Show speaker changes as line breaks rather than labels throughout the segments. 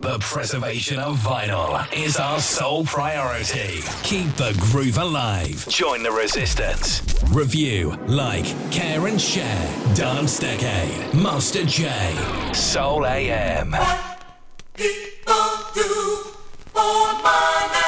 The preservation of vinyl is our sole priority. Keep the groove alive. Join the resistance. Review, like, care and share. Dance Decade. Master J. Soul AM.
What People do for money.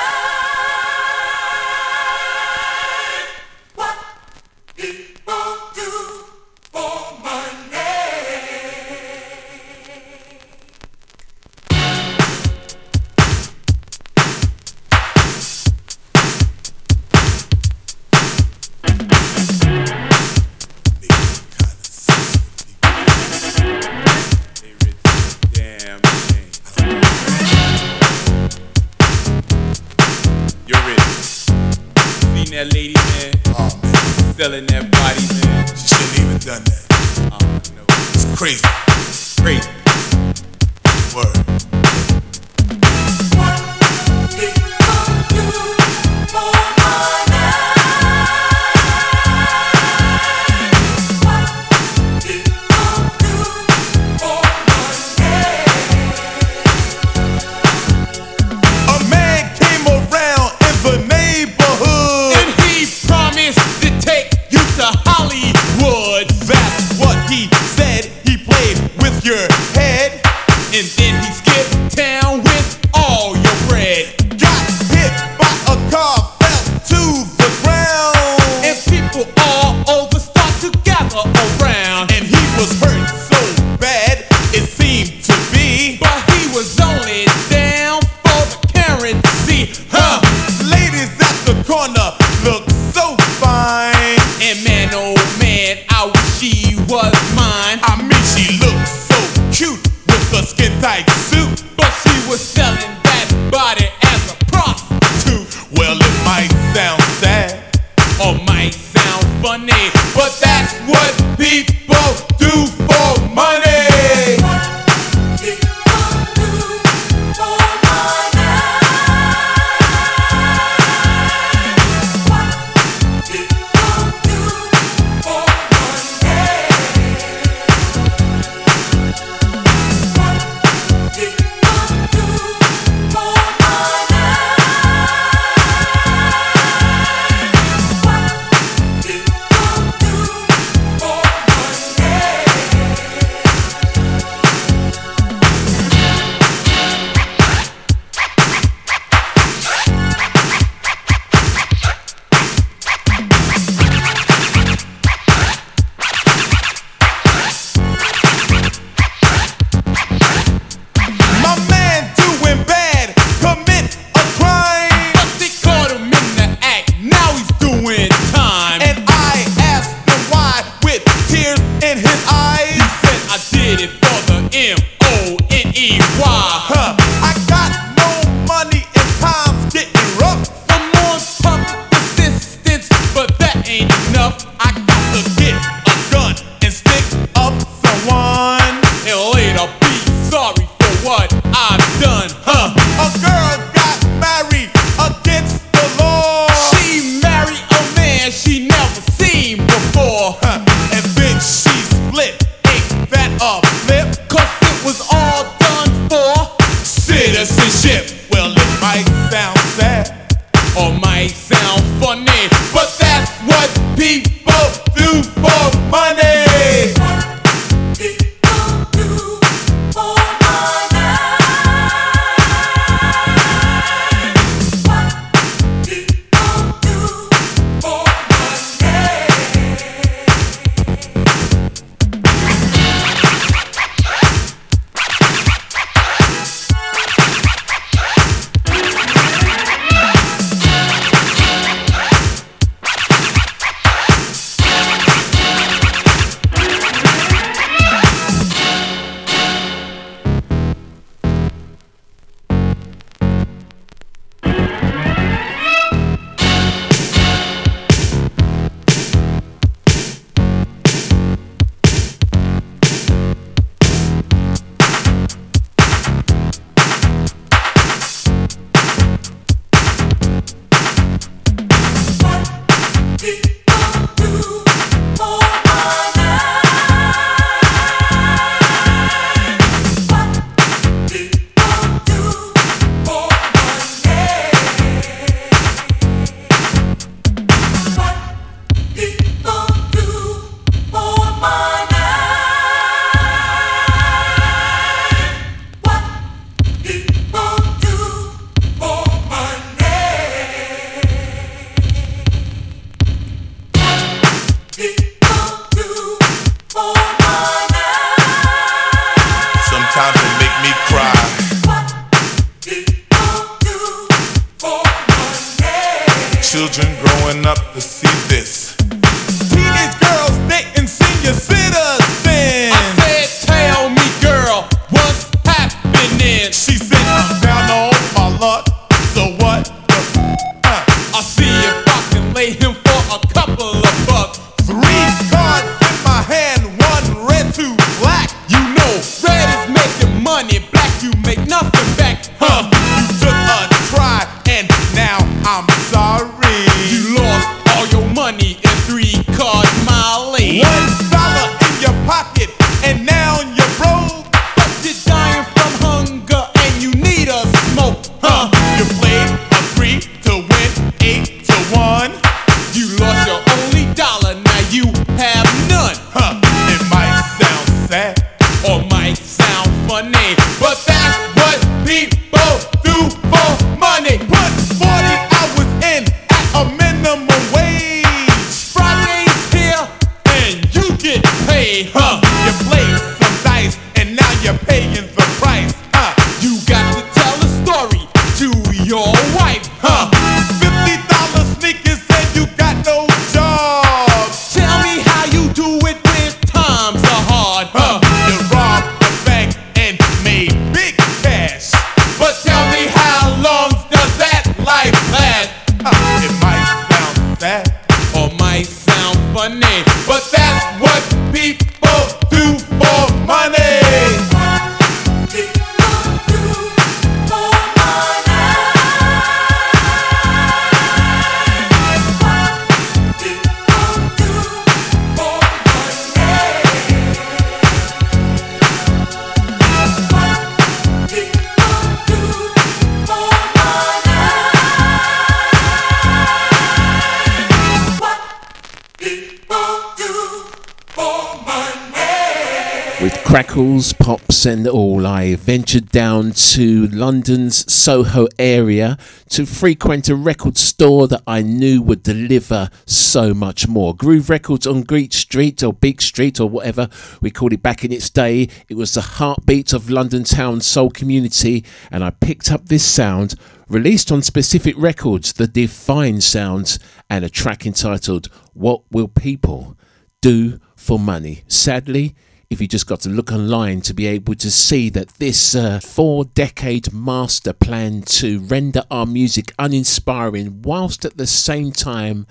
Man. Selling that paid, huh?
Pops, and all, I ventured down to London's Soho area to frequent a record store that I knew would deliver so much more. Groove Records on Greek Street or Big Street or whatever we called it back in its day. It was the heartbeat of London town soul community, and I picked up this sound released on specific records, the Define Sounds, and a track entitled What Will People Do for Money? Sadly, if you just got to look online to be able to see that this uh, four decade master plan to render our music uninspiring whilst at the same time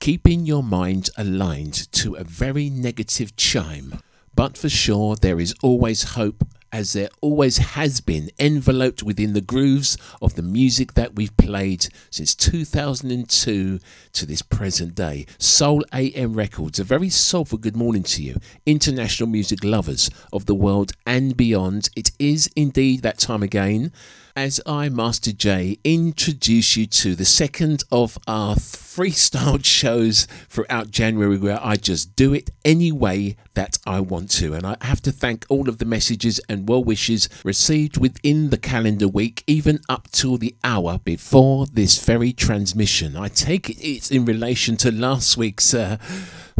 keeping your mind aligned to a very negative chime. But for sure, there is always hope, as there always has been, enveloped within the grooves of the music that we've played since 2002 to this present day. Soul AM Records, a very soulful good morning to you, international music lovers of the world and beyond. It is indeed that time again as I, Master J, introduce you to the second of our freestyle shows throughout January where I just do it any way that I want to. And I have to thank all of the messages and well wishes received within the calendar week, even up till the hour before this very transmission. I take it it's in relation to last week's uh,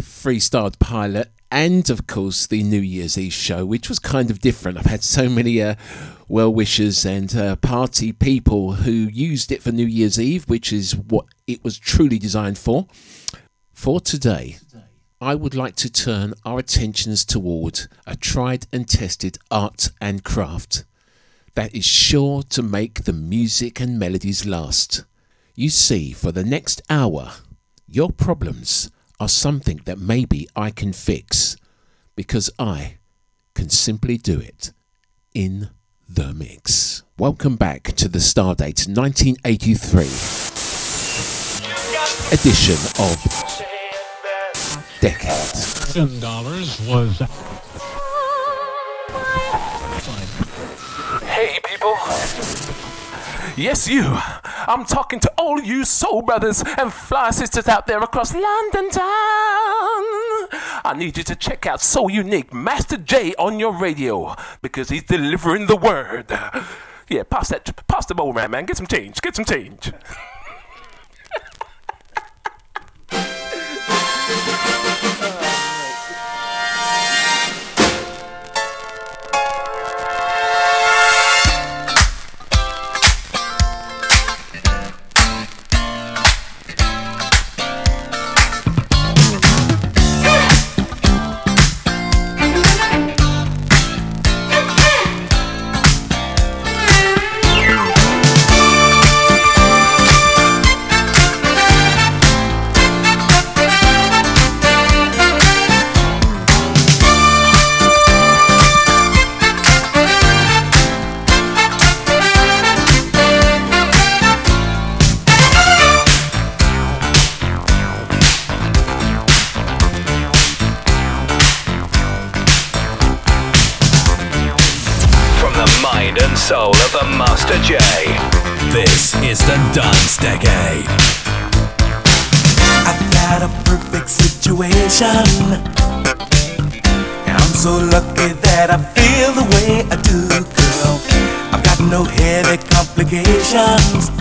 freestyle pilot and of course the New Year's Eve show, which was kind of different. I've had so many uh, well wishers and uh, party people who used it for New Year's Eve, which is what it was truly designed for. For today, I would like to turn our attentions toward a tried and tested art and craft that is sure to make the music and melodies last. You see, for the next hour, your problems are something that maybe I can fix because I can simply do it in the mix. Welcome back to the Stardate 1983 edition of Decade.
Ten dollars was
Hey, people. Yes, you. I'm talking to all you soul brothers and fly sisters out there across London town. I need you to check out So Unique Master J on your radio because he's delivering the word. Yeah, pass that, pass the bowl around, man. Get some change. Get some change.
Soul of the Master J. This is the dance decade.
I've got a perfect situation. And I'm so lucky that I feel the way I do, girl. I've got no heavy complications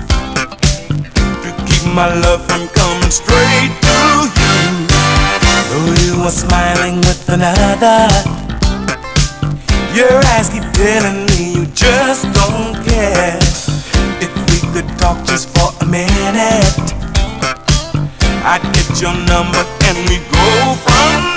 to keep my love from coming straight to you. Though you are smiling with another, your eyes keep telling me you just don't care. If we could talk just for a minute, I'd get your number and we go from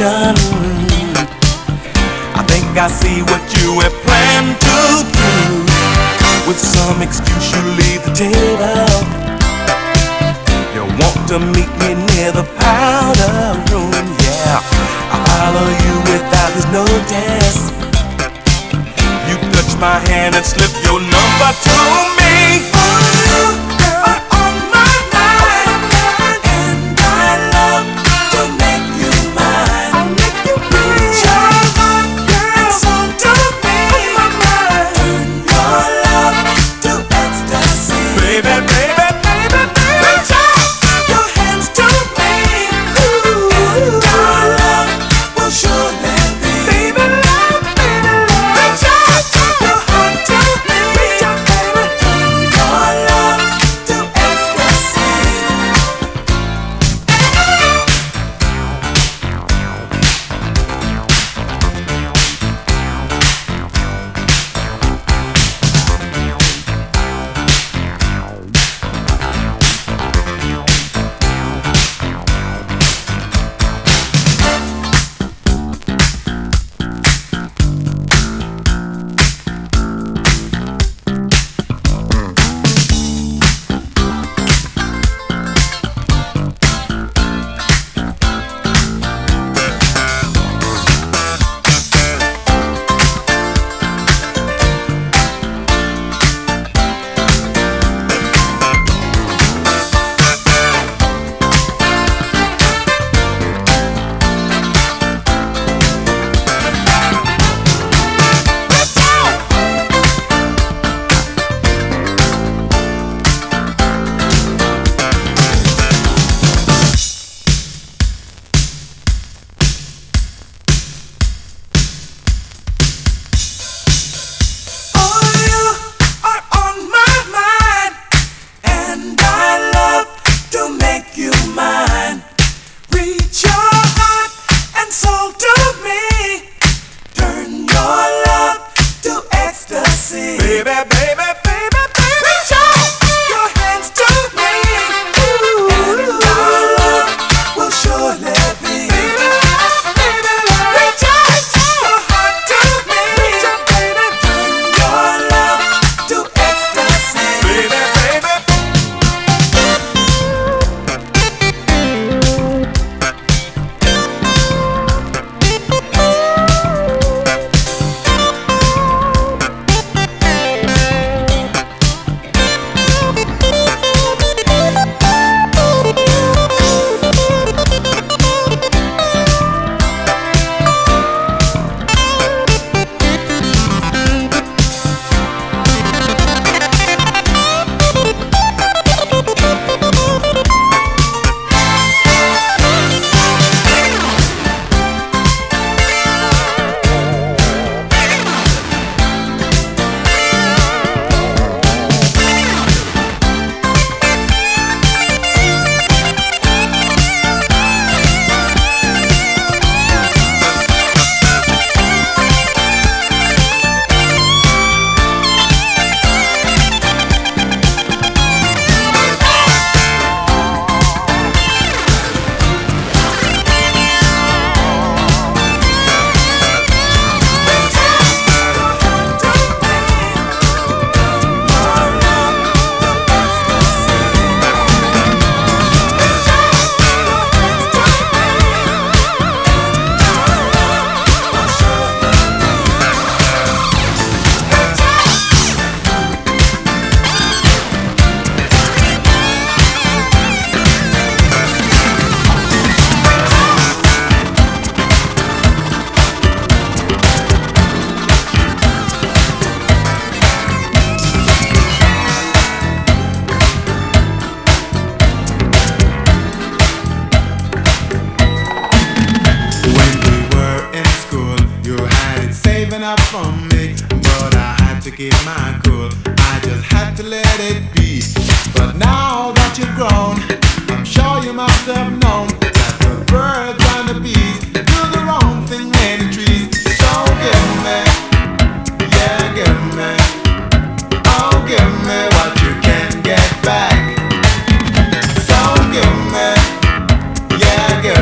attention.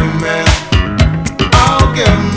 Yeah,
give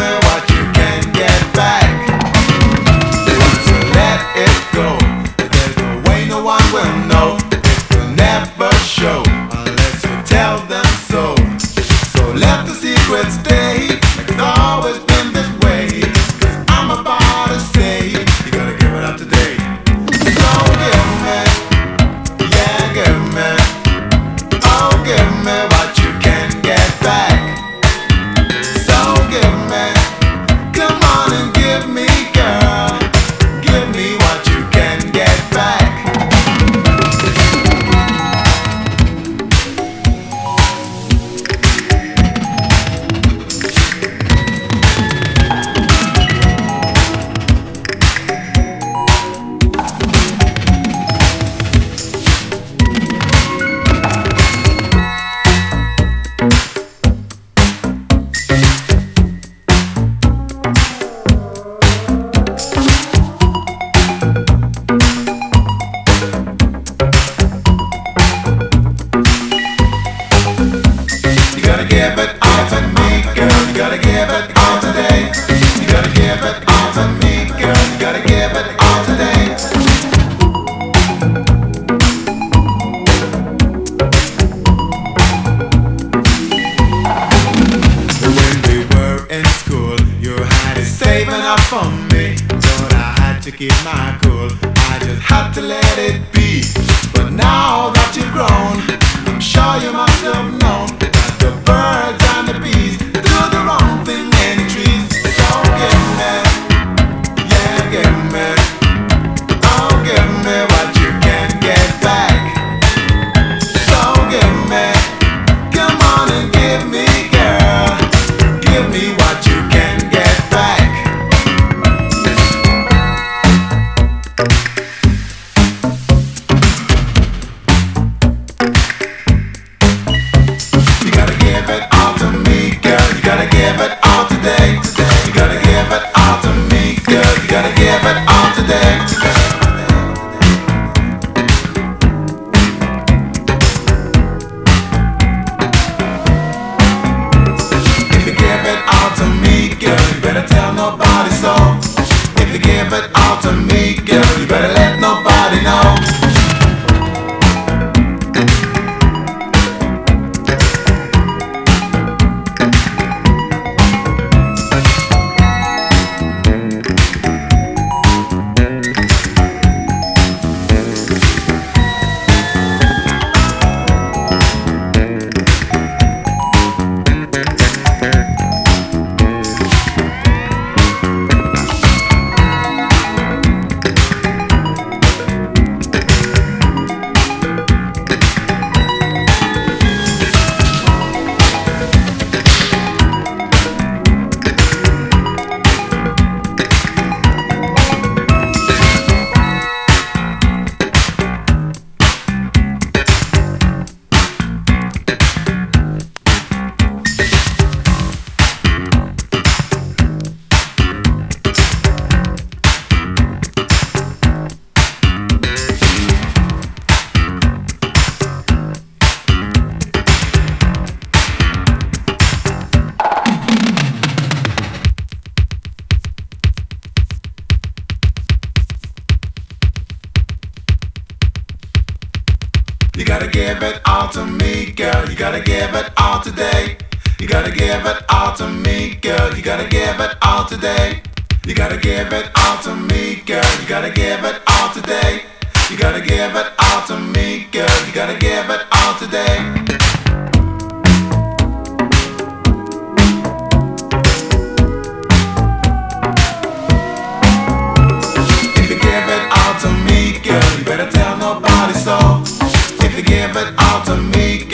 Give it all to me,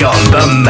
the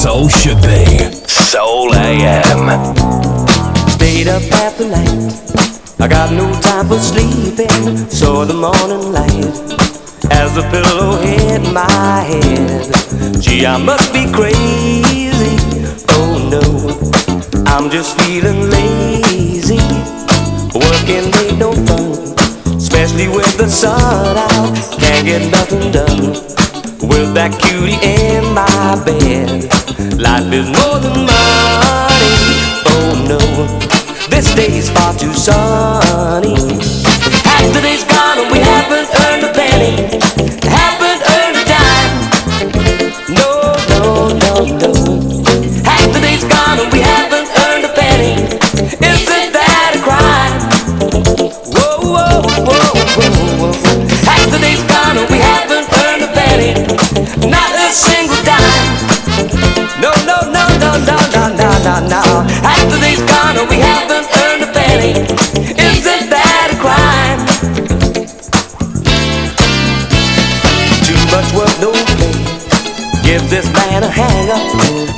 soul should be. Soul AM.
Stayed up half the night. I got no time for sleeping. Saw the morning light as the pillow hit my head. Gee, I must be There's no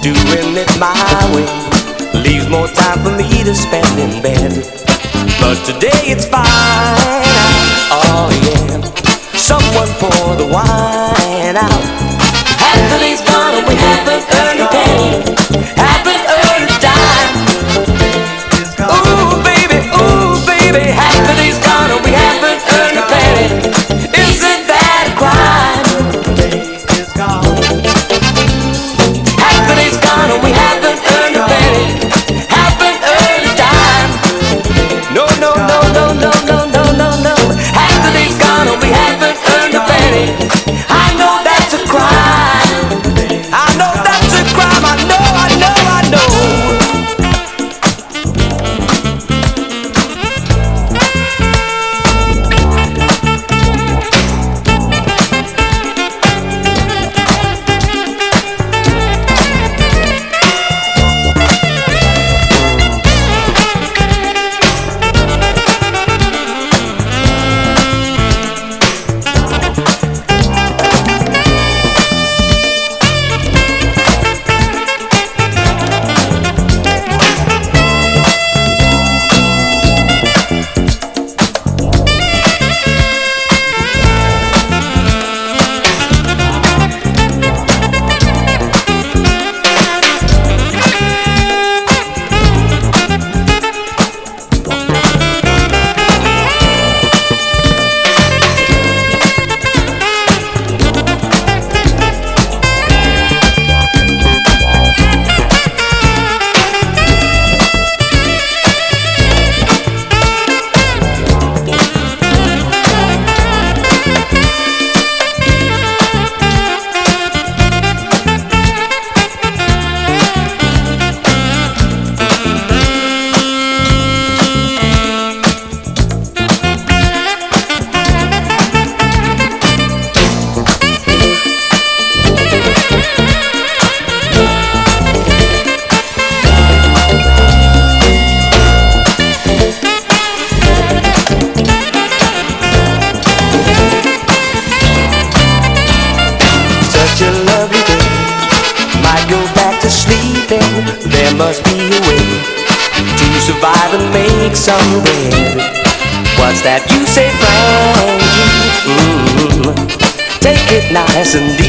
doing it my way. Leaves more time for me to spend in bed. But today it's fine. Oh yeah, someone pour the wine. and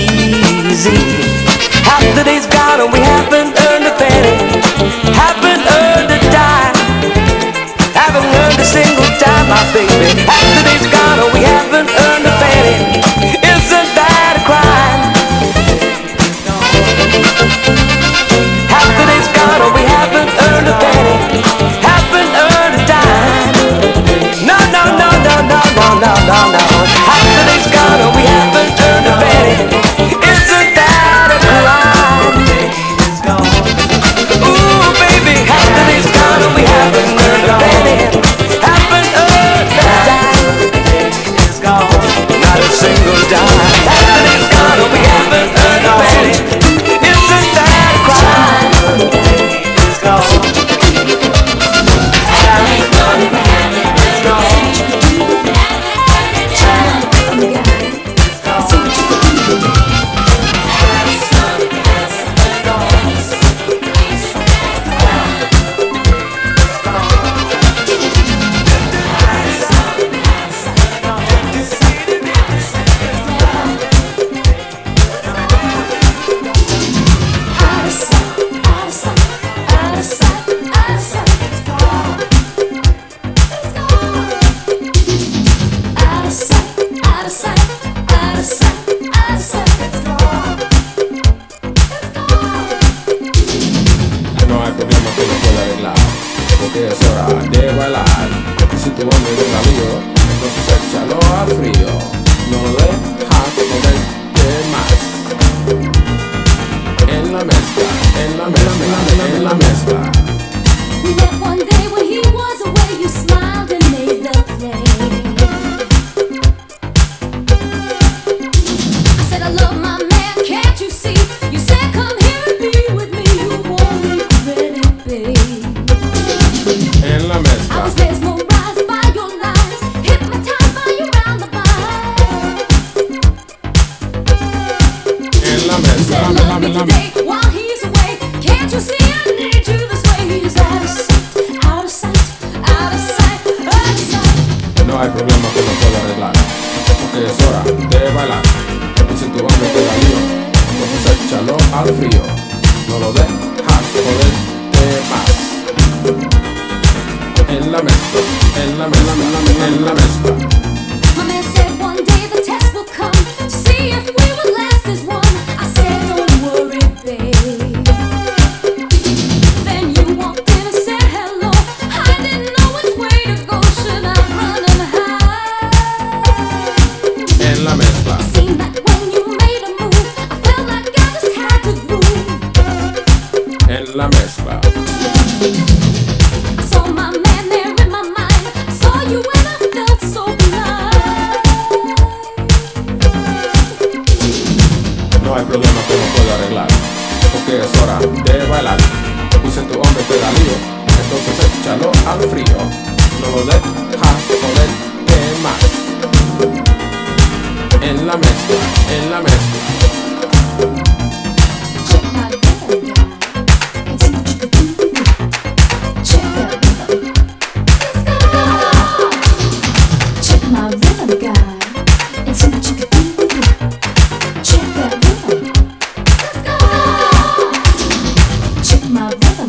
es hora de bailar. Si tu entonces échalo al frío. No dejas moverte más. En la mezcla, en la mezcla, en la mezcla.
We met one day when he was away, you smiled and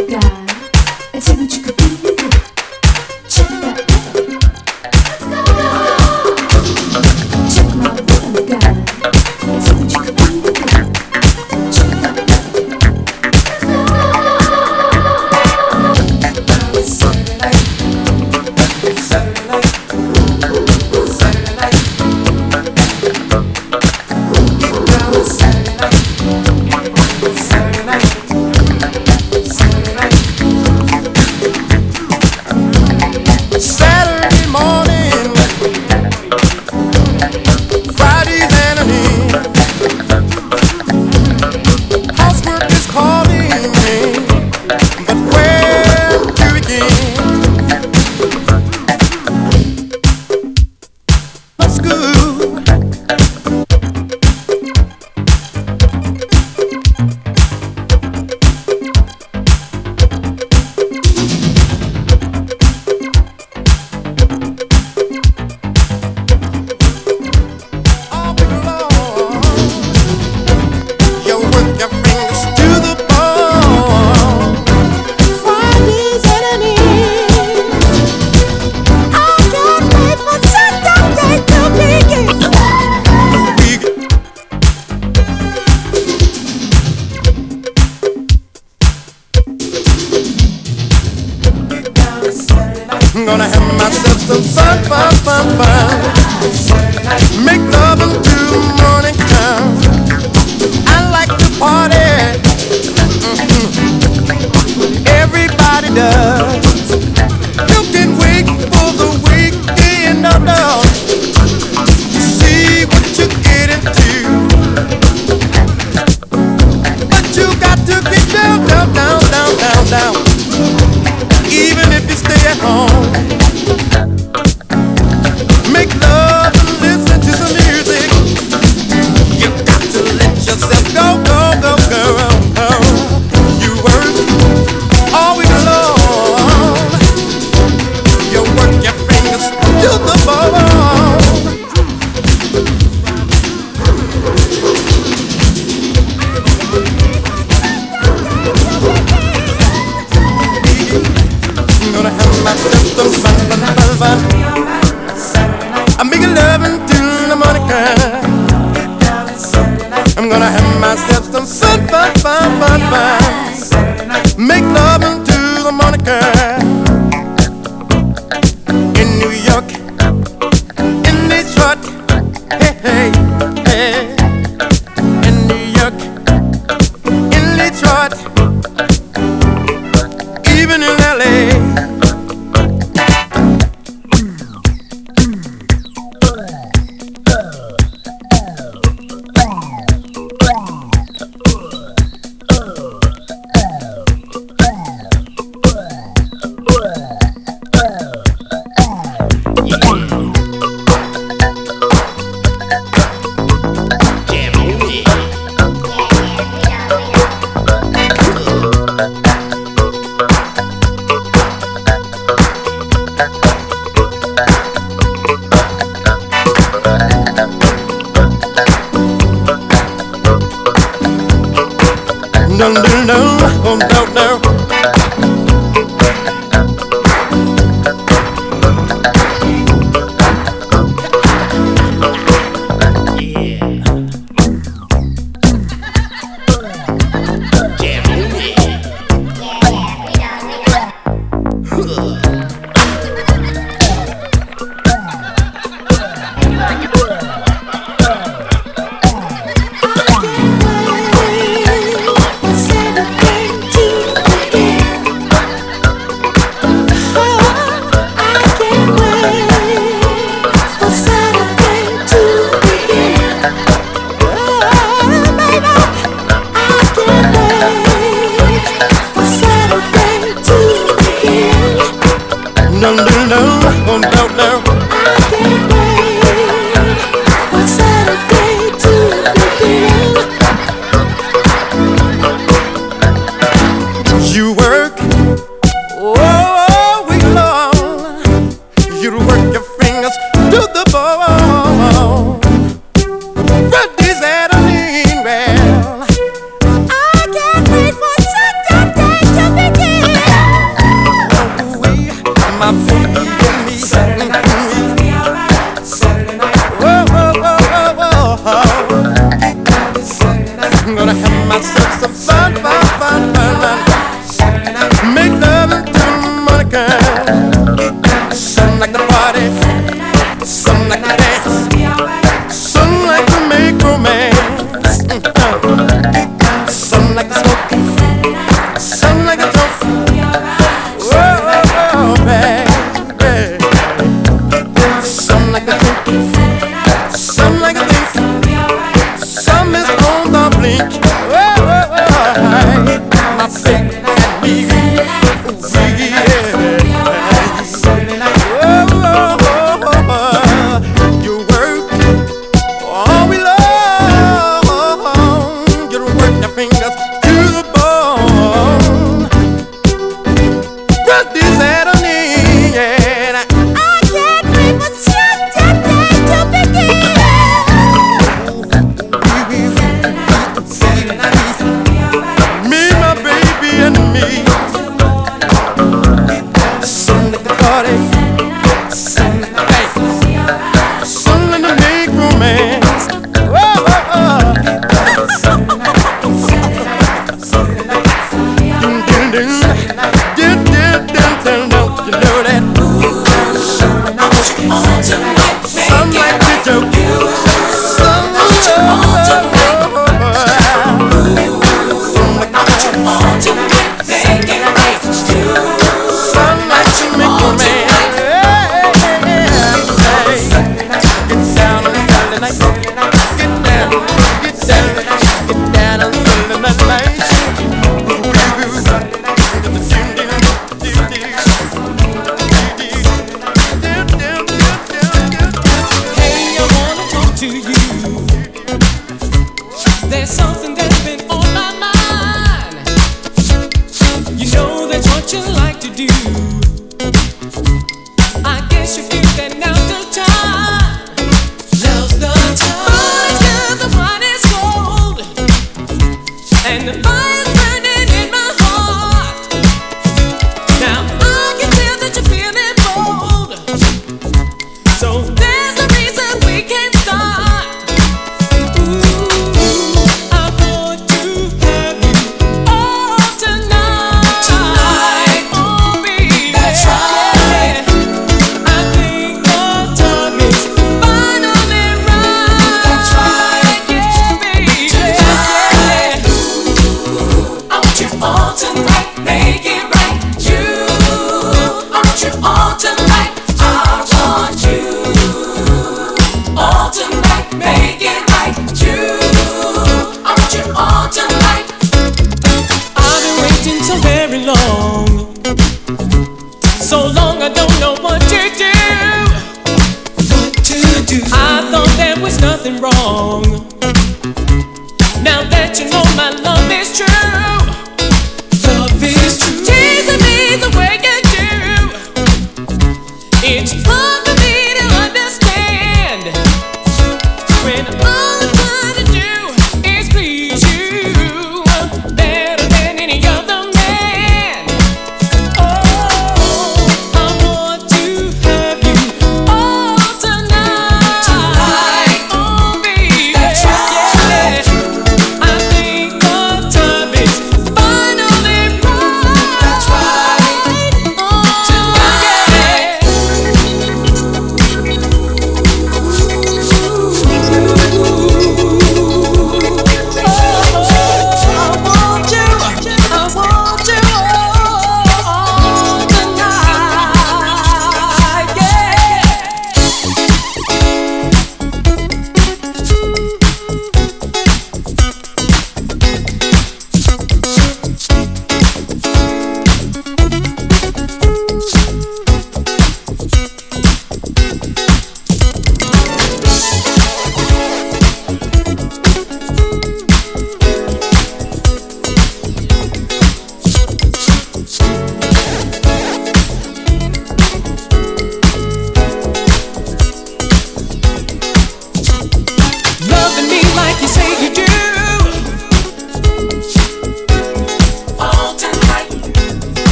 Podcast.